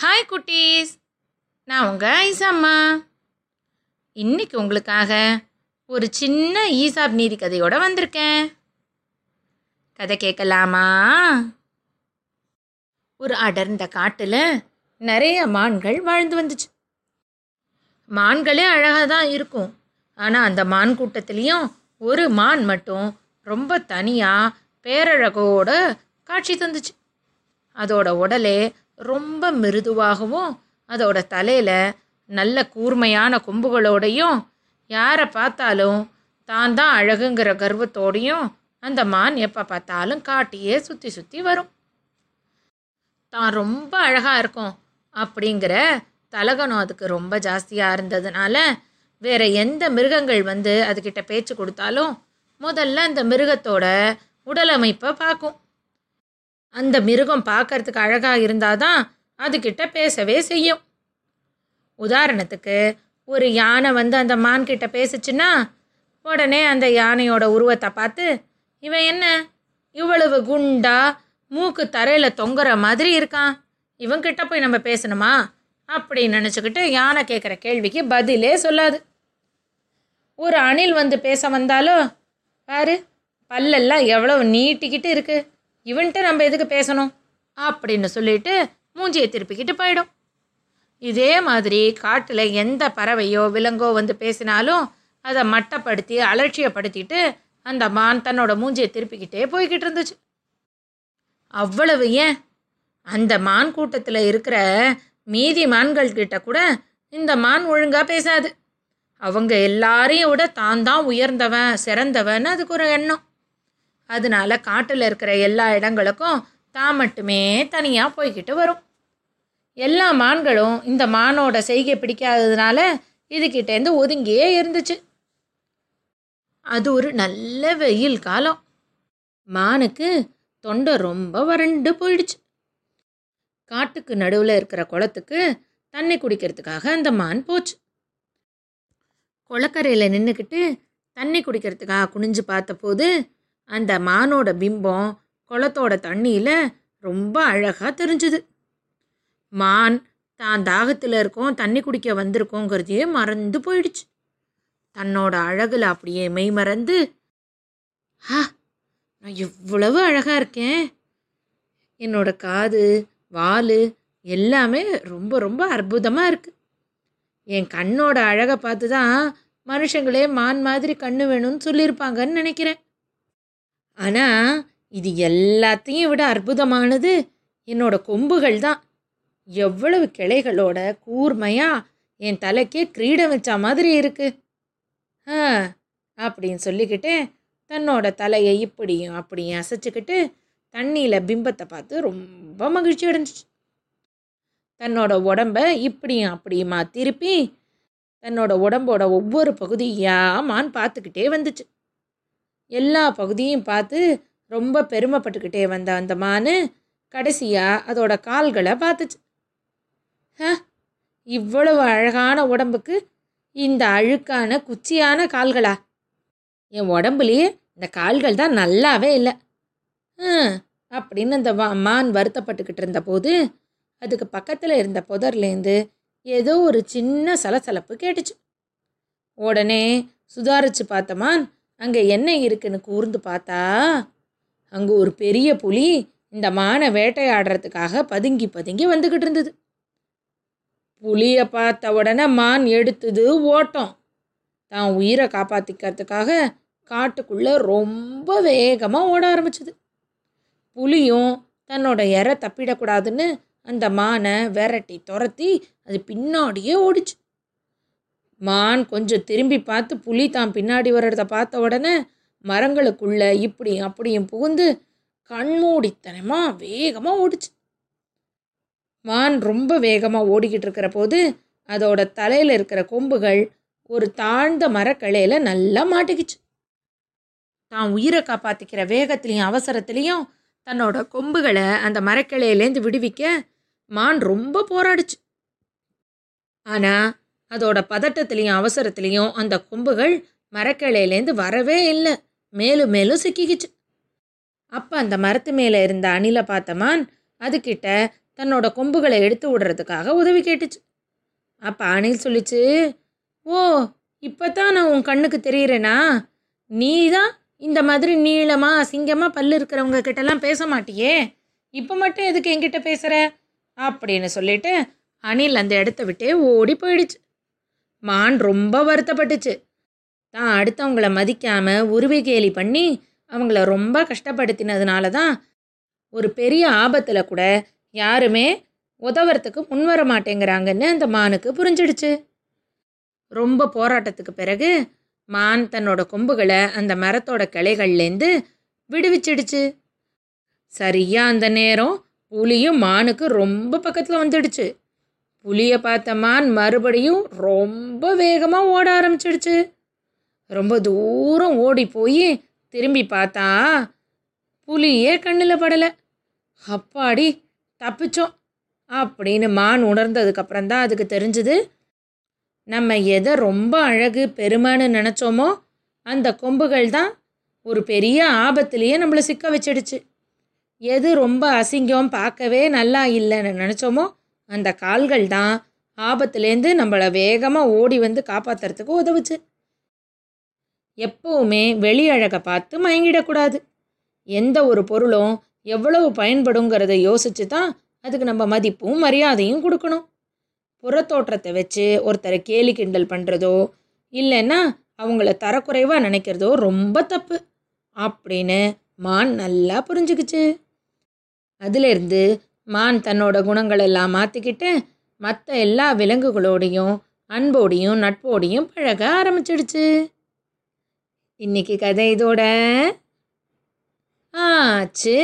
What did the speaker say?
Hi குட்டீஸ். நான் உங்கள் ஐசாம்மா இன்னைக்கு உங்களுக்காக ஒரு சின்ன ஈசாப் நீதி கதையோடு வந்திருக்கேன். கதை கேட்கலாமா? ஒரு அடர்ந்த காட்டில் நிறைய மான்கள் வாழ்ந்து வந்துச்சு. மான்களே அழகாக தான் இருக்கும். ஆனால் அந்த மான் கூட்டத்துலேயும் ஒரு மான் மட்டும் ரொம்ப தனியாக பேரழகோட காட்சி தந்துச்சு. அதோட உடலே ரொம்ப மிருதுவாகவும் அதோட தலையில் நல்ல கூர்மையான கொம்புகளோடையும் யாரை பார்த்தாலும் தான் தான் அழகுங்கிற கர்வத்தோடையும் அந்த மான் எப்போ பார்த்தாலும் காட்டியே சுற்றி சுற்றி வரும். தான் ரொம்ப அழகாக இருக்கும் அப்படிங்கிற தலகணம் அதுக்கு ரொம்ப ஜாஸ்தியாக இருந்ததுனால வேற எந்த மிருகங்கள் வந்து அதுக்கிட்ட பேச்சு கொடுத்தாலும் முதல்ல அந்த மிருகத்தோட உடலமைப்பை பார்க்கும். அந்த மிருகம் பார்க்கறதுக்கு அழகாக இருந்தால் தான் அதுக்கிட்ட பேசவே செய்யும். உதாரணத்துக்கு ஒரு யானை வந்து அந்த மான்கிட்ட பேசுச்சுன்னா உடனே அந்த யானையோட உருவத்தை பார்த்து இவன் என்ன? இவ்வளவு குண்டா மூக்கு தரையில் தொங்குற மாதிரி இருக்கான். இவன்கிட்ட போய் நம்ம பேசணுமா? அப்படின்னு நினச்சிக்கிட்டு யானை கேட்குற கேள்விக்கு பதிலே சொல்லாது. ஒரு அணில் வந்து பேச வந்தாலும் பாரு பல்லெல்லாம் எவ்வளோ நீட்டிக்கிட்டு இருக்குது இவன்கிட்ட நம்ம எதுக்கு பேசணும்? அப்படின்னு சொல்லிட்டு மூஞ்சியை திருப்பிக்கிட்டு போயிடும். இதே மாதிரி காட்டில் எந்த பறவையோ விலங்கோ வந்து பேசினாலும் அதை மட்டப்படுத்தி அலட்சியப்படுத்திட்டு அந்த மான் தன்னோட மூஞ்சியை திருப்பிக்கிட்டே போய்கிட்டு இருந்துச்சு. அவ்வளவு ஏன்? அந்த மான் கூட்டத்தில் இருக்கிற மீதி மான்கள் கிட்ட கூட இந்த மான் ஒழுங்காக பேசாது. அவங்க எல்லாரையும் விட தான் தான் உயர்ந்தவன் சிறந்தவன் அதுக்கு ஒரு எண்ணம். அதனால காட்டில் இருக்கிற எல்லா இடங்களுக்கும் தான் மட்டுமே தனியாக போய்கிட்டு வரும். எல்லா மான்களும் இந்த மானோட செய்கை பிடிக்காததுனால இதுகிட்டேருந்து ஒதுங்கியே இருந்துச்சு. அது ஒரு நல்ல வெயில் காலம். மானுக்கு தொண்டை ரொம்ப வறண்டு போயிடுச்சு. காட்டுக்கு நடுவில் இருக்கிற குளத்துக்கு தண்ணி குடிக்கிறதுக்காக அந்த மான் போச்சு. குளக்கரையில் நின்றுக்கிட்டு தண்ணி குடிக்கிறதுக்காக குனிஞ்சு பார்த்தபோது அந்த மானோட பிம்பம் குளத்தோட தண்ணியில் ரொம்ப அழகாக தெரிஞ்சுது. மான் தான் தாகத்தில் இருக்கோம் தண்ணி குடிக்க வந்திருக்கோங்கிறதையே மறந்து போயிடுச்சு. தன்னோட அழகில் அப்படியே மெய் மறந்து ஹா நான் எவ்வளவு அழகாக இருக்கேன். என்னோட காது வால் எல்லாமே ரொம்ப ரொம்ப அற்புதமாக இருக்குது என் கண்ணோட அழகை பார்த்து தான் மனுஷங்களே மான் மாதிரி கண்ணு வேணும்னு சொல்லியிருப்பாங்கன்னு நினைக்கிறேன். ஆனால் இது எல்லாத்தையும் விட அற்புதமானது என்னோட கொம்புகள் தான். எவ்வளவு கிளைகளோட கூர்மையாக என் தலைக்கே கிரீடம் வச்ச மாதிரி இருக்கு. ஆ அப்படின்னு சொல்லிக்கிட்டு தன்னோட தலையை இப்படியும் அப்படியும் அசைச்சிக்கிட்டு தண்ணியில் பிம்பத்தை பார்த்து ரொம்ப மகிழ்ச்சி அடைஞ்சிச்சு. தன்னோட உடம்ப இப்படியும் அப்படியுமா திருப்பி தன்னோட உடம்போட ஒவ்வொரு பகுதியாக மான் பார்த்துக்கிட்டே வந்துச்சு. எல்லா பகுதியும் பார்த்து ரொம்ப பெருமைப்பட்டுக்கிட்டே வந்த அந்த மான் கடைசியாக அதோட கால்களை பார்த்துச்சு. ஹ இவ்வளவு அழகான உடம்புக்கு இந்த அழுக்கான குச்சியான கால்களா? என் உடம்புலேயே இந்த கால்கள் தான் நல்லாவே இல்லை. அப்படின்னு அந்த மான் வருத்தப்பட்டுக்கிட்டு இருந்தபோது அதுக்கு பக்கத்தில் இருந்த புதர்லேருந்து ஏதோ ஒரு சின்ன சலசலப்பு கேட்டுச்சு. உடனே சுதாரிச்சு பார்த்த மான் அங்கே என்ன இருக்குன்னு கூர்ந்து பார்த்தா அங்கே ஒரு பெரிய புலி இந்த மானை வேட்டையாடுறதுக்காக பதுங்கி பதுங்கி வந்துக்கிட்டு இருந்தது. புலியை பார்த்த உடனே மான் எடுத்தது ஓட்டம். தான் உயிரை காப்பாற்றிக்கிறதுக்காக காட்டுக்குள்ளே ரொம்ப வேகமாக ஓட ஆரம்பிச்சுது. புலியும் தன்னோட இற தப்பிடக்கூடாதுன்னு அந்த மானை விரட்டி துரத்தி அது பின்னாடியே ஓடிச்சு. மான் கொஞ்சம் திரும்பி பார்த்து புலி தான் பின்னாடி வர்றத பார்த்த உடனே மரங்களுக்குள்ள இப்படி அப்படியும் புகுந்து கண்மூடித்தனமாக வேகமாக ஓடிச்சு. மான் ரொம்ப வேகமாக ஓடிக்கிட்டு இருக்கிற போது அதோட தலையில் இருக்கிற கொம்புகள் ஒரு தாழ்ந்த மரக்கலையில் நல்லா மாட்டிக்கிச்சு. தான் உயிரை காப்பாற்றிக்கிற வேகத்துலேயும் அவசரத்துலேயும் தன்னோட கொம்புகளை அந்த மரக்கிளையிலேருந்து விடுவிக்க மான் ரொம்ப போராடிச்சு. ஆனால் அதோட பதட்டத்துலேயும் அவசரத்துலேயும் அந்த கொம்புகள் மரக்கிளையிலேருந்து வரவே இல்லை. மேலும் மேலும் சிக்கிக்கிச்சு. அப்போ அந்த மரத்து மேலே இருந்த அணிலை பார்த்தமான் அதுக்கிட்ட தன்னோட கொம்புகளை எடுத்து விடுறதுக்காக உதவி கேட்டுச்சு. அப்போ அணில் சொல்லிச்சு ஓ இப்போ தான் நான் உன் கண்ணுக்கு தெரியிறேனா? நீ தான் இந்த மாதிரி நீளமாக அசிங்கமாக பல்லு இருக்கிறவங்க கிட்டலாம் பேச மாட்டியே. இப்போ மட்டும் எதுக்கு என்கிட்ட பேசுகிற அப்படின்னு சொல்லிட்டு அணில் அந்த இடத்த விட்டே ஓடி போயிடுச்சு. மான் ரொம்ப வருத்தப்பட்டுச்சு. தான் அடுத்தவங்கள மதிக்காமல் உருவி கேலி பண்ணி அவங்கள ரொம்ப கஷ்டப்படுத்தினதுனால தான் ஒரு பெரிய ஆபத்தில் கூட யாருமே உதவுறதுக்கு முன்வர மாட்டேங்கிறாங்கன்னு அந்த மானுக்கு புரிஞ்சிடுச்சு. ரொம்ப போராட்டத்துக்கு பிறகு மான் தன்னோட கொம்புகளை அந்த மரத்தோட கிளைகள்லேருந்து விடுவிச்சிடுச்சு. சரியா அந்த நேரம் புலியும் மானுக்கு ரொம்ப பக்கத்தில் வந்துடுச்சு. புலியை பார்த்த மான் மறுபடியும் ரொம்ப வேகமாக ஓட ஆரம்பிச்சிடுச்சு. ரொம்ப தூரம் ஓடி போய் திரும்பி பார்த்தா புலியே கண்ணில் படலை. அப்பாடி தப்பிச்சோம் அப்படின்னு மான் உணர்ந்ததுக்கப்புறம் தான் அதுக்கு தெரிஞ்சுது நம்ம எதை ரொம்ப அழகு பெருமைன்னு நினச்சோமோ அந்த கொம்புகள் தான் ஒரு பெரிய ஆபத்துலேயே நம்மளை சிக்க வச்சிடுச்சு. எது ரொம்ப அசிங்கம் பார்க்கவே நல்லா இல்லைன்னு நினச்சோமோ அந்த கால்கள் தான் ஆபத்துலேருந்து நம்மளை வேகமாக ஓடி வந்து காப்பாற்றுறதுக்கு உதவுச்சு. எப்போவுமே வெளி அழகை பார்த்து மயங்கிடக்கூடாது. எந்த ஒரு பொருளும் எவ்வளவு பயன்படுங்கிறத யோசித்து தான் அதுக்கு நம்ம மதிப்பும் மரியாதையும் கொடுக்கணும். புறத்தோற்றத்தை வச்சு ஒருத்தரை கேலி கிண்டல் பண்ணுறதோ இல்லைன்னா அவங்கள தரக்குறைவாக நினைக்கிறதோ ரொம்ப தப்பு அப்படின்னு மான் நல்லா புரிஞ்சுக்கிச்சு. அதுலேருந்து மான் தன்னோட குணங்களெல்லாம் மாற்றிக்கிட்டு மற்ற எல்லா விலங்குகளோடையும் அன்போடையும் நட்போடையும் பழக ஆரம்பிச்சிடுச்சு. இன்னைக்கு கதை இதோட ஆச்சு.